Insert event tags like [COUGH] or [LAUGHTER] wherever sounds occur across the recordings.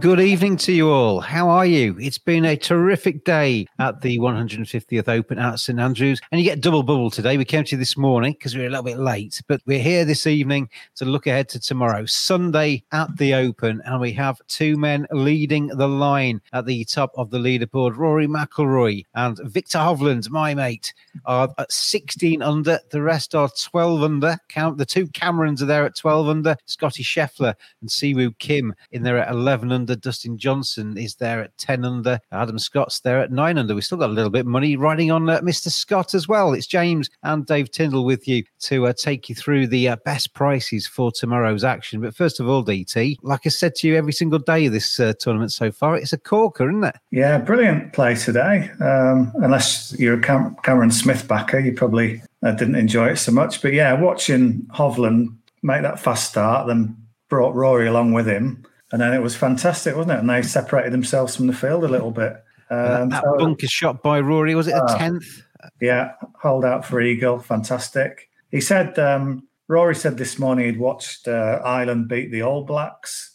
good evening to you all. How are you? It's been a terrific day at the 150th Open at St Andrews, and you get double bubble today. We came to you this morning because we were a little bit late, but we're here this evening to look ahead to tomorrow, Sunday at the Open, and we have two men leading the line at the top of the leaderboard. Rory McIlroy and Viktor Hovland, my mate, are at 16 under. The rest are 12 under. Count the two Camerons are there at 12 under. Scotty Scheffler and Siwoo Kim in there at 11 under. Dustin Johnson is there at 10 under. Adam Scott's there at 9 under. We've still got a little bit of money riding on uh, Mr. Scott as well. It's James and Dave Tindall with you to uh, take you through the uh, best prices for tomorrow's action. But first of all, DT, like I said to you every single day of this uh, tournament so far, it's a corker, isn't it? Yeah, brilliant play today. Um, unless you're a Cam- Cameron Smith backer, you probably uh, didn't enjoy it so much. But yeah, watching Hovland make that fast start, then brought Rory along with him, and then it was fantastic, wasn't it? And they separated themselves from the field a little bit. Um, that so- bunker shot by Rory, was it a Ah. 10th? yeah, hold out for Eagle, fantastic. He said, um, Rory said this morning he'd watched uh, Ireland beat the All Blacks,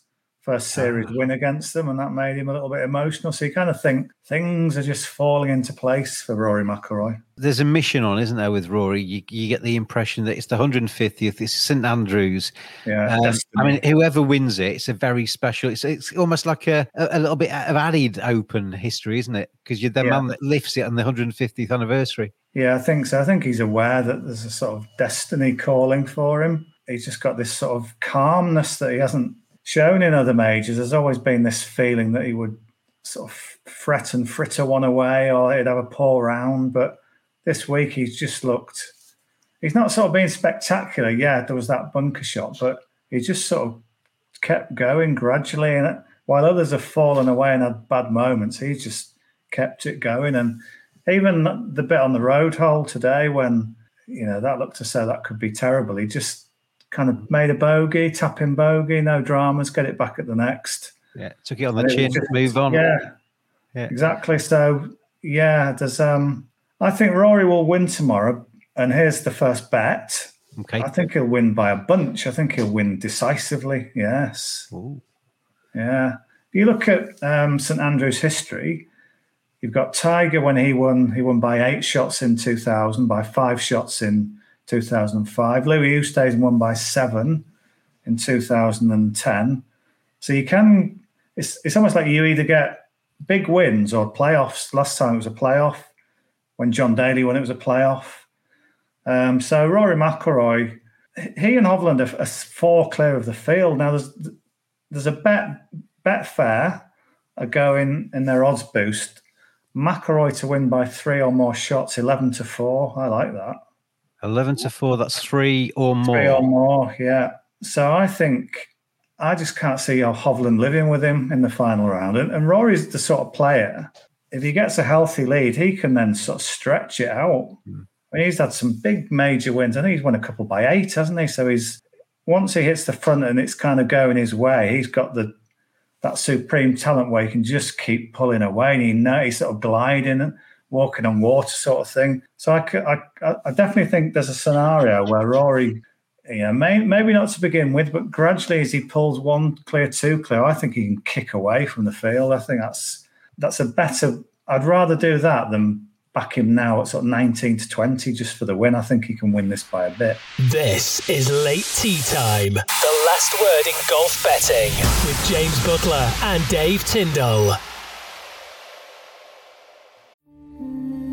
first series win against them, and that made him a little bit emotional. So you kind of think things are just falling into place for Rory McIlroy. There's a mission on, isn't there, with Rory? You, you get the impression that it's the 150th, it's St Andrews. Yeah, Um, I mean, whoever wins it, it's a very special. It's it's almost like a, a, little bit of added open history, isn't it? Because you're the Yeah. man that lifts it on the 150th anniversary. Yeah, I think so. I think he's aware that there's a sort of destiny calling for him. He's just got this sort of calmness that he hasn't shown in other majors. There's always been this feeling that he would sort of fret and fritter one away or he'd have a poor round. But this week he's just looked, he's not sort of being spectacular. Yeah, there was that bunker shot, but he just sort of kept going gradually. And while others have fallen away and had bad moments, he's just kept it going. And even the bit on the road hole today when you know that looked as though that could be terrible he just kind of made a bogey tapping bogey no dramas get it back at the next Yeah, took it on the And chin, just- move on. yeah, Yeah. exactly so yeah there's um i think rory will win tomorrow and here's the first bet Okay. i think he'll win by a bunch i think he'll win decisively yes yeah if you look at um, st andrew's history You've got Tiger when he won. He won by eight shots in 2000, by five shots in 2005. Louis Oosthuizen won by seven in 2010. So you can. It's it's almost like you either get big wins or playoffs. Last time it was a playoff. When John Daly won, it was a playoff. Um, so Rory McIlroy, he and Hovland are, are four clear of the field now. There's there's a bet Betfair are going in their odds boost McIlroy to win by three or more shots, 11 to four. I like that. 11 to 4, that's three or more. Three or more, yeah. So I think I just can't see Hovland living with him in the final round. And, and Rory's the sort of player, if he gets a healthy lead, he can then sort of stretch it out. Mm. I mean, he's had some big major wins. I think he's won a couple by eight, hasn't he? So he's once he hits the front and it's kind of going his way, he's got the that supreme talent where he can just keep pulling away and he know he's sort of gliding walking on water sort of thing. So I, I, I definitely think there's a scenario where Rory, you know, may, maybe not to begin with, but gradually as he pulls one clear, two clear, I think he can kick away from the field. I think that's that's a better. I'd rather do that than back him now at sort of 19 to 20 just for the win. I think he can win this by a bit. This is late tee time. The last word in golf betting with James Buttler and Dave Tindall.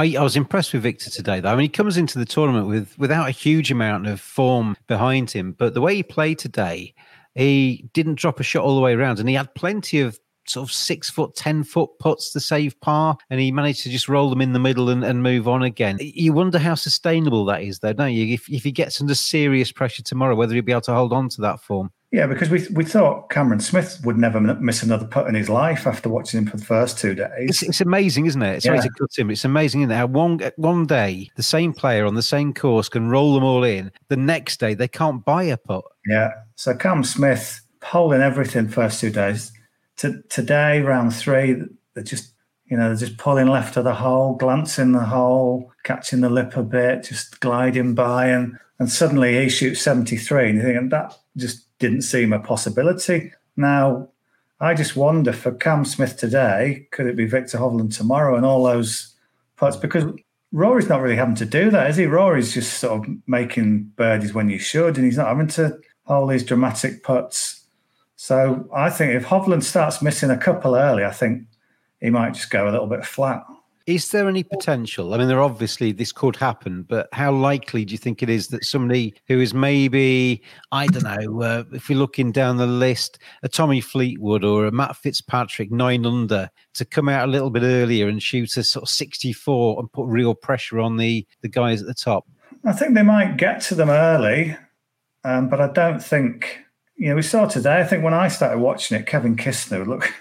I, I, was impressed with Viktor today, though. I mean, he comes into the tournament with without a huge amount of form behind him, but the way he played today, he didn't drop a shot all the way around, and he had plenty of sort of six foot, ten foot putts to save par, and he managed to just roll them in the middle and, and move on again. You wonder how sustainable that is, though, don't you? If if he gets under serious pressure tomorrow, whether he'll be able to hold on to that form. Yeah, because we we thought Cameron Smith would never miss another putt in his life after watching him for the first two days. It's, it's amazing, isn't it? Sorry yeah. to cut him. It's amazing, isn't it? How one one day the same player on the same course can roll them all in. The next day they can't buy a putt. Yeah. So Cam Smith holding everything first two days. To, today, round three, they're just you know, they're just pulling left of the hole, glancing the hole, catching the lip a bit, just gliding by, and and suddenly he shoots 73, and you think that just didn't seem a possibility. Now, I just wonder for Cam Smith today, could it be Viktor Hovland tomorrow and all those putts? Because Rory's not really having to do that, is he? Rory's just sort of making birdies when you should, and he's not having to hold these dramatic putts. So I think if Hovland starts missing a couple early, I think he might just go a little bit flat. Is there any potential? I mean, there obviously this could happen, but how likely do you think it is that somebody who is maybe, I don't know, uh, if we're looking down the list, a Tommy Fleetwood or a Matt Fitzpatrick, nine under, to come out a little bit earlier and shoot a sort of 64 and put real pressure on the, the guys at the top? I think they might get to them early, um, but I don't think, you know, we saw today, I think when I started watching it, Kevin Kisner, look,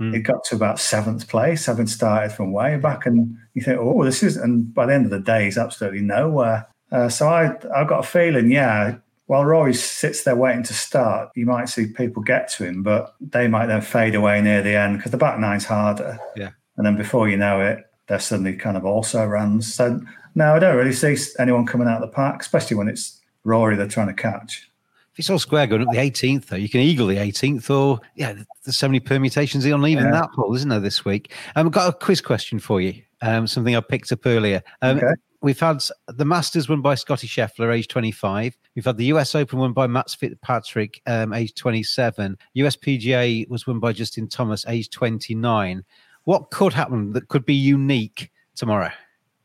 Mm. It got to about seventh place, having started from way back, and you think, oh, this is. And by the end of the day, he's absolutely nowhere. Uh, so I, I got a feeling, yeah, while Rory sits there waiting to start, you might see people get to him, but they might then fade away near the end because the back nine's harder. Yeah. And then before you know it, they're suddenly kind of also runs. So no, I don't really see anyone coming out of the park, especially when it's Rory they're trying to catch. It's all square going up the 18th, though, you can eagle the 18th, or yeah, there's so many permutations on even yeah. that hole, isn't there, this week? Um, I've got a quiz question for you, um, something I picked up earlier. Um, okay. We've had the Masters won by Scotty Scheffler, age 25. We've had the US Open won by Matt Fitzpatrick, um, age 27. USPGA was won by Justin Thomas, age 29. What could happen that could be unique tomorrow?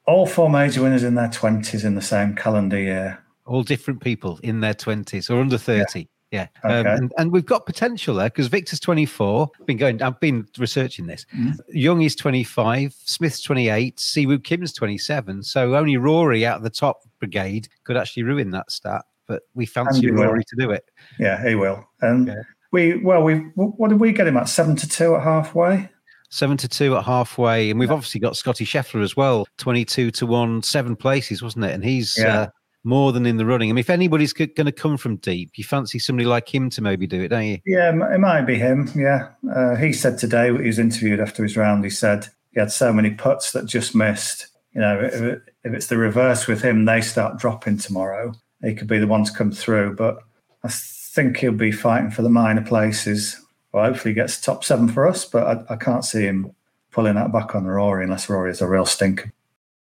All four major winners in their 20s in the same calendar year all different people in their 20s or under 30. Yeah. Yeah, okay. um, and, and, we've got potential there because Viktor's 24. I've been going, I've been researching this. Mm. Young is 25, Smith's 28, Siwoo Kim's 27. So only Rory out of the top brigade could actually ruin that stat. But we fancy Rory to do it. Yeah, he will. And yeah. we, well, we, what did we get him at? Seven to two at halfway. Seven to two at halfway, and we've yeah. obviously got Scotty Scheffler as well. Twenty-two to one, seven places, wasn't it? And he's yeah. uh, more than in the running. I mean, if anybody's going to come from deep, you fancy somebody like him to maybe do it, don't you? Yeah, it might be him. Yeah. Uh, he said today, he was interviewed after his round, he said he had so many putts that just missed. You know, if, it, if it's the reverse with him, they start dropping tomorrow. He could be the one to come through, but I think he'll be fighting for the minor places. Well, hopefully, he gets top seven for us, but I, I can't see him pulling that back on Rory unless Rory is a real stinker.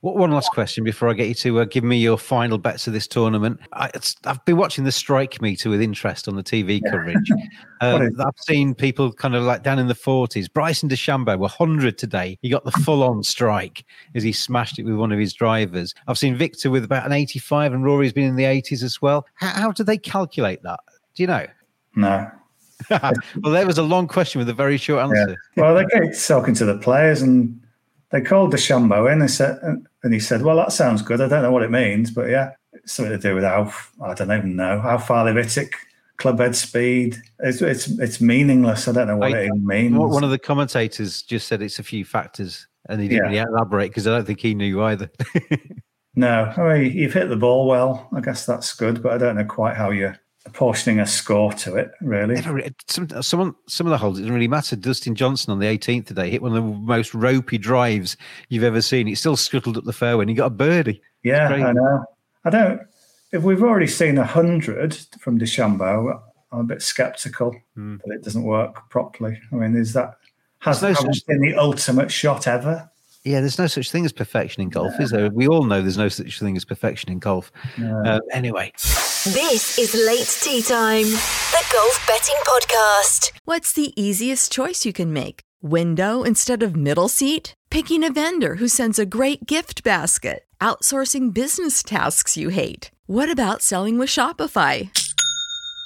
What one last question before I get you to uh, give me your final bets of this tournament? I, have been watching the strike meter with interest on the TV coverage. [LAUGHS] um, I've seen people kind of like down in the forties. Bryson DeChambeau were hundred today. He got the full-on strike as he smashed it with one of his drivers. I've seen Viktor with about an eighty-five, and Rory's been in the eighties as well. How, how do they calculate that? Do you know? No. [LAUGHS] well, there was a long question with a very short answer. Yeah. Well, they keep talking to the players and they called DeChambeau in and, said, and he said, Well, that sounds good. I don't know what it means, but yeah, it's something to do with how, I don't even know, how far they've hit it, club head speed. It's, it's, it's meaningless. I don't know what I, it means. One of the commentators just said it's a few factors and he didn't yeah. really elaborate because I don't think he knew either. [LAUGHS] no, I mean, you've hit the ball well. I guess that's good, but I don't know quite how you apportioning a score to it, really. Some, some, some of the holes, it doesn't really matter. Dustin Johnson on the 18th today hit one of the most ropey drives you've ever seen. He still scuttled up the fairway and he got a birdie. Yeah, I know. I don't, if we've already seen 100 from DeChambeau, I'm a bit skeptical mm. that it doesn't work properly. I mean, is that, has no such, been the ultimate shot ever? Yeah, there's no such thing as perfection in golf, is there? We all know there's no such thing as perfection in golf. Uh, anyway. This is Late Tee Time, the golf betting podcast. What's the easiest choice you can make? Window instead of middle seat? Picking a vendor who sends a great gift basket? Outsourcing business tasks you hate? What about selling with Shopify?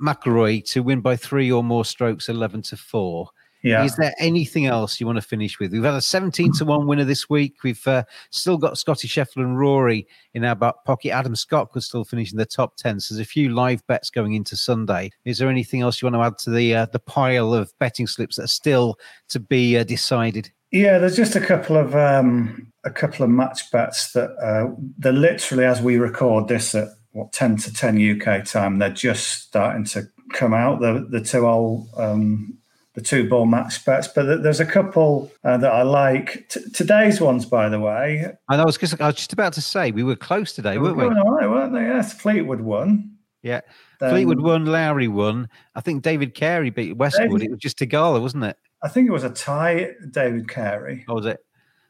McIlroy to win by three or more strokes, 11 to 4. Yeah. Is there anything else you want to finish with? We've had a 17 to 1 winner this week. We've uh, still got Scotty Scheffler and Rory in our back pocket. Adam Scott could still finish in the top 10. So there's a few live bets going into Sunday. Is there anything else you want to add to the uh, the pile of betting slips that are still to be uh, decided? Yeah, there's just a couple of um, a couple of match bets that uh, they're literally as we record this at what 10 to 10 UK time. They're just starting to come out. The the two old um, the two ball match bets, but there's a couple uh, that I like. T- today's ones, by the way. I, know, I was, just, I was just about to say we were close today, weren't we? All right, weren't they? Yes, Fleetwood won. Yeah, um, Fleetwood won. Lowry won. I think David Carey beat Westwood. David, it was just Theegala, wasn't it? I think it was a tie. David Carey. Oh, was it?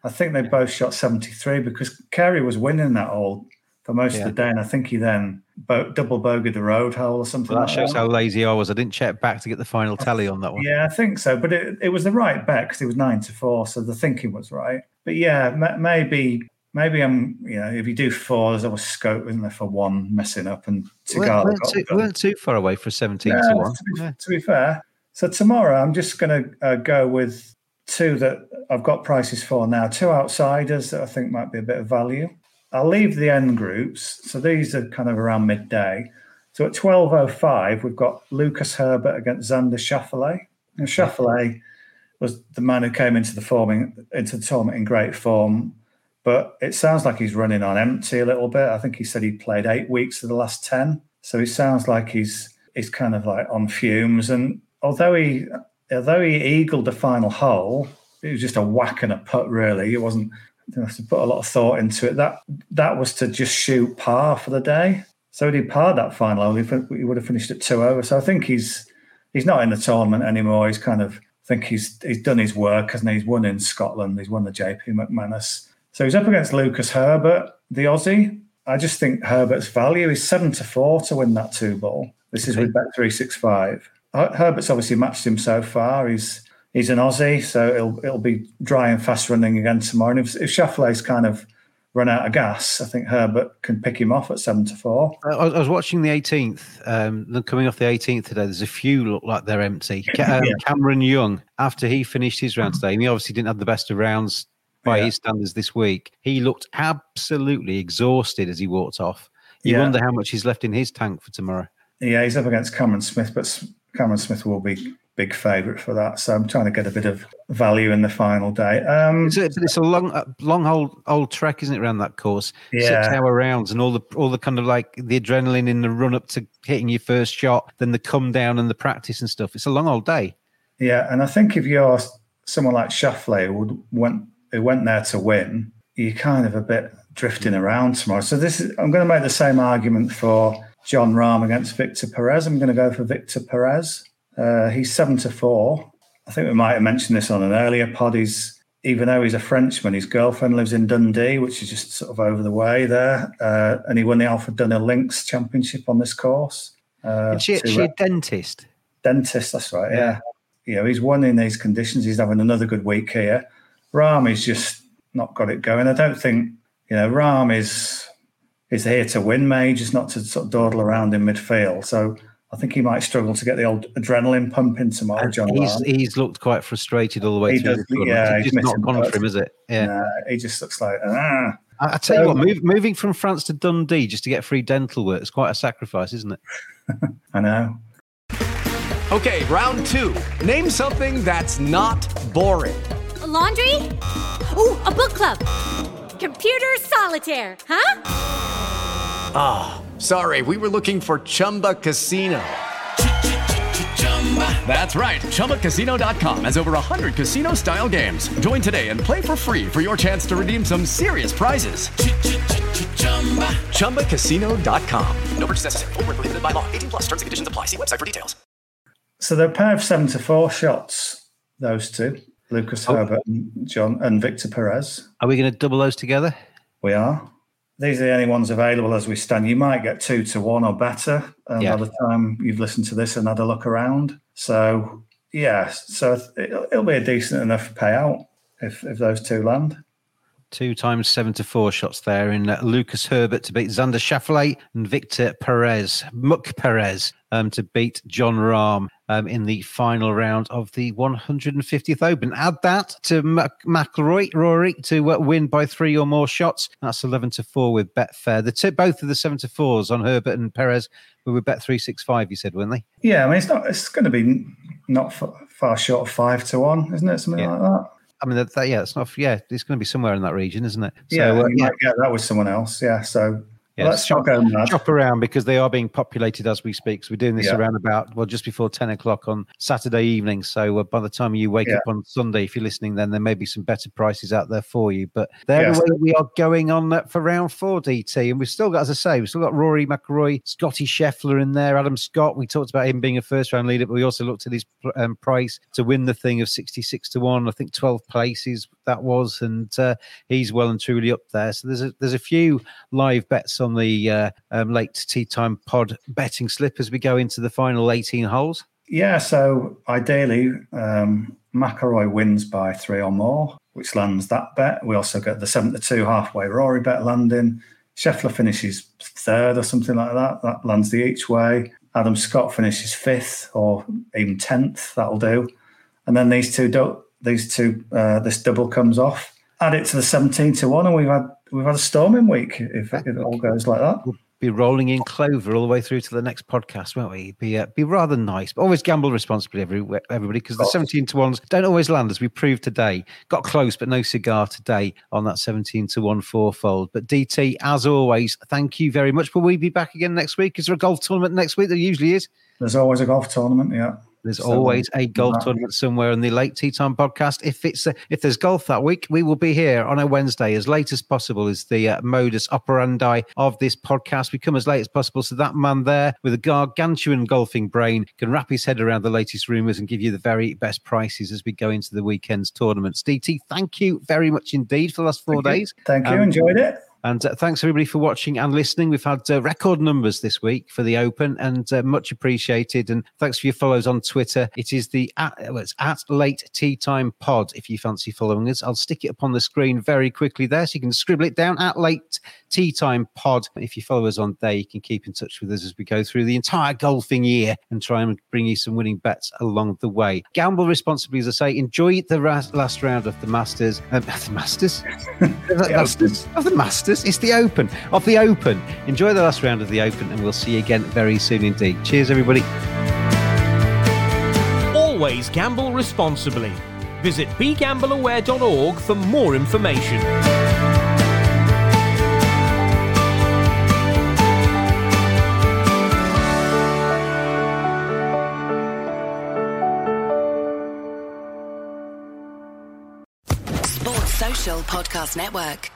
I think they both shot 73 because Carey was winning that all for most yeah. of the day, and I think he then bo- double bogeyed the road hole or something. Well, that like shows that. how lazy I was. I didn't check back to get the final tally on that one. Yeah, I think so, but it, it was the right bet because it was nine to four, so the thinking was right. But yeah, m- maybe maybe I'm you know if you do four, there's always scope, isn't there, for one messing up and Theegala weren't, too, weren't too far away for seventeen yeah, to one. To be, yeah. to be, fair, so tomorrow I'm just going to uh, go with two that I've got prices for now. Two outsiders that I think might be a bit of value. I'll leave the end groups. So these are kind of around midday. So at 12.05, we've got Lucas Herbert against Xander Schauffele. And Schauffele was the man who came into the forming into the tournament in great form, but it sounds like he's running on empty a little bit. I think he said he played eight weeks of the last ten, so he sounds like he's he's kind of like on fumes. And although he although he eagled the final hole, it was just a whack and a putt. Really, it wasn't didn't have to put a lot of thought into it. That that was to just shoot par for the day. So he did par that final. He, he would have finished at two over. So I think he's he's not in the tournament anymore. He's kind of I think he's he's done his work, and he's won in Scotland. He's won the JP McManus. So he's up against Lucas Herbert, the Aussie. I just think Herbert's value is seven to four to win that two ball. This is with Bet three six five. Herbert's obviously matched him so far. He's he's an Aussie, so it'll it'll be dry and fast running again tomorrow. And if, if Schauffele's kind of run out of gas, I think Herbert can pick him off at seven to four. I, I was watching the 18th, um, coming off the 18th today. There's a few look like they're empty. [LAUGHS] Um, yeah. Cameron Young, after he finished his round today, and he obviously didn't have the best of rounds by yeah. his standards this week. He looked absolutely exhausted as he walked off. You yeah. wonder how much he's left in his tank for tomorrow. Yeah, he's up against Cameron Smith, but Cameron Smith will be big favourite for that. So I'm trying to get a bit of value in the final day. Um, it's, a, it's a long, long old old trek, isn't it, around that course? Yeah. Six hour rounds and all the all the kind of like the adrenaline in the run up to hitting your first shot, then the come down and the practice and stuff. It's a long old day. Yeah, and I think if you're someone like Schauffele who went who went there to win, you're kind of a bit drifting around tomorrow. So this is I'm going to make the same argument for Jon Rahm against Victor Perez. I'm going to go for Victor Perez. Uh, he's seven to four. I think we might have mentioned this on an earlier pod. He's even though he's a Frenchman, his girlfriend lives in Dundee, which is just sort of over the way there, uh, and he won the Alfred Dunhill Links Championship on this course. Uh, is she, she a dentist? Dentist, that's right. Yeah. yeah, you know, he's won in these conditions. He's having another good week here. Rahm is just not got it going. I don't think you know Rahm is is here to win majors, not to sort of dawdle around in midfield. So I think he might struggle to get the old adrenaline pumping tomorrow, Jon. He's, he's looked quite frustrated all the way he through. Does, yeah, it's just not gone for him, is it? Yeah, nah, he just looks like. Ah. I, I tell you what, move, moving from France to Dundee just to get free dental work is quite a sacrifice, isn't it? [LAUGHS] I know. Okay, round two. Name something that's not boring. A laundry. Ooh, a book club. Computer solitaire. Huh? Ah. Sorry, we were looking for Chumba Casino. That's right. ChumbaCasino.com has over 100 casino style games. Join today and play for free for your chance to redeem some serious prizes. ChumbaCasino.com. No purchase necessary. Full prohibited by law. 18 plus terms and conditions apply. See website for details. So they're a pair of 7 to 4 shots, those two Lucas oh. Herbert and John and Victor Perez. Are we going to double those together? We are these are the only ones available as we stand. You might get two to one or better um, yeah. by the time you've listened to this and had a look around. So, yeah, so it'll, it'll be a decent enough payout if, if those two land. Two times seven to four shots there in uh, Lucas Herbert to beat Xander Schauffele and Victor Perez, Muck Perez um, to beat Jon Rahm um, in the final round of the 150th Open. Add that to Mac- McIlroy, Rory to uh, win by three or more shots. That's 11 to four with Betfair. The two, both of the seven to fours on Herbert and Perez were with Bet 365, you said, weren't they? Yeah, I mean, it's not. It's going to be not far, far short of five to one, isn't it? Something yeah. like that. I mean, that, that, yeah, it's not. Yeah, it's going to be somewhere in that region, isn't it? So, yeah, uh, you yeah. might get that with someone else. Yeah, so yeah, let's shop, shop around because they are being populated as we speak. So we're doing this yeah. around about well just before ten o'clock on Saturday evening. So uh, by the time you wake yeah. up on Sunday, if you're listening, then there may be some better prices out there for you. But there yes. the we are going on uh, for round four, DT, and we've still got, as I say, we've still got Rory McIlroy, Scotty Scheffler in there, Adam Scott. We talked about him being a first round leader, but we also looked at his um, price to win the thing of sixty six to one. I think twelve places that was, and uh, he's well and truly up there. So there's a there's a few live bets on the uh, um, late tee time pod betting slip as we go into the final 18 holes? Yeah, so ideally, um, McIlroy wins by three or more, which lands that bet. We also get the seven to two halfway Rory bet landing. Scheffler finishes third or something like that. That lands the each way. Adam Scott finishes fifth or even tenth. That'll do. And then these two, do- these two, uh, this double comes off. Add it to the seventeen to one, and we've had we've had a storming week if, if it all goes like that. We'll be rolling in clover all the way through to the next podcast, won't we? Be uh, be rather nice, but always gamble responsibly, every, everybody, because the seventeen to ones don't always land, as we proved today. Got close, but no cigar today on that seventeen to one fourfold. But DT, as always, thank you very much. Will we be back again next week? Is there a golf tournament next week? There usually is. There's always a golf tournament, yeah. There's So, always a golf right. tournament somewhere in the late tee time podcast. If it's uh, if there's golf that week, we will be here on a Wednesday as late as possible. Is the uh, modus operandi of this podcast? We come as late as possible, so that man there with a gargantuan golfing brain can wrap his head around the latest rumours and give you the very best prices as we go into the weekend's tournaments. DT, thank you very much indeed for the last four Thank you. days. Thank you. Um, Enjoyed it. And uh, thanks everybody for watching and listening. We've had uh, record numbers this week for the Open, and uh, much appreciated. And thanks for your follows on Twitter. It is the at, well, it's at Late Tee Time Pod. If you fancy following us, I'll stick it up on the screen very quickly there, so you can scribble it down at Late Tee Time Pod. If you follow us on there, you can keep in touch with us as we go through the entire golfing year and try and bring you some winning bets along the way. Gamble responsibly, as I say. Enjoy the ra- last round of the Masters. Um, [LAUGHS] the Masters. [LAUGHS] the Masters of the Masters. It's the Open of the Open. Enjoy the last round of the Open, and we'll see you again very soon indeed. Cheers, everybody. Always gamble responsibly. Visit begambleaware.org for more information. Sports Social Podcast Network.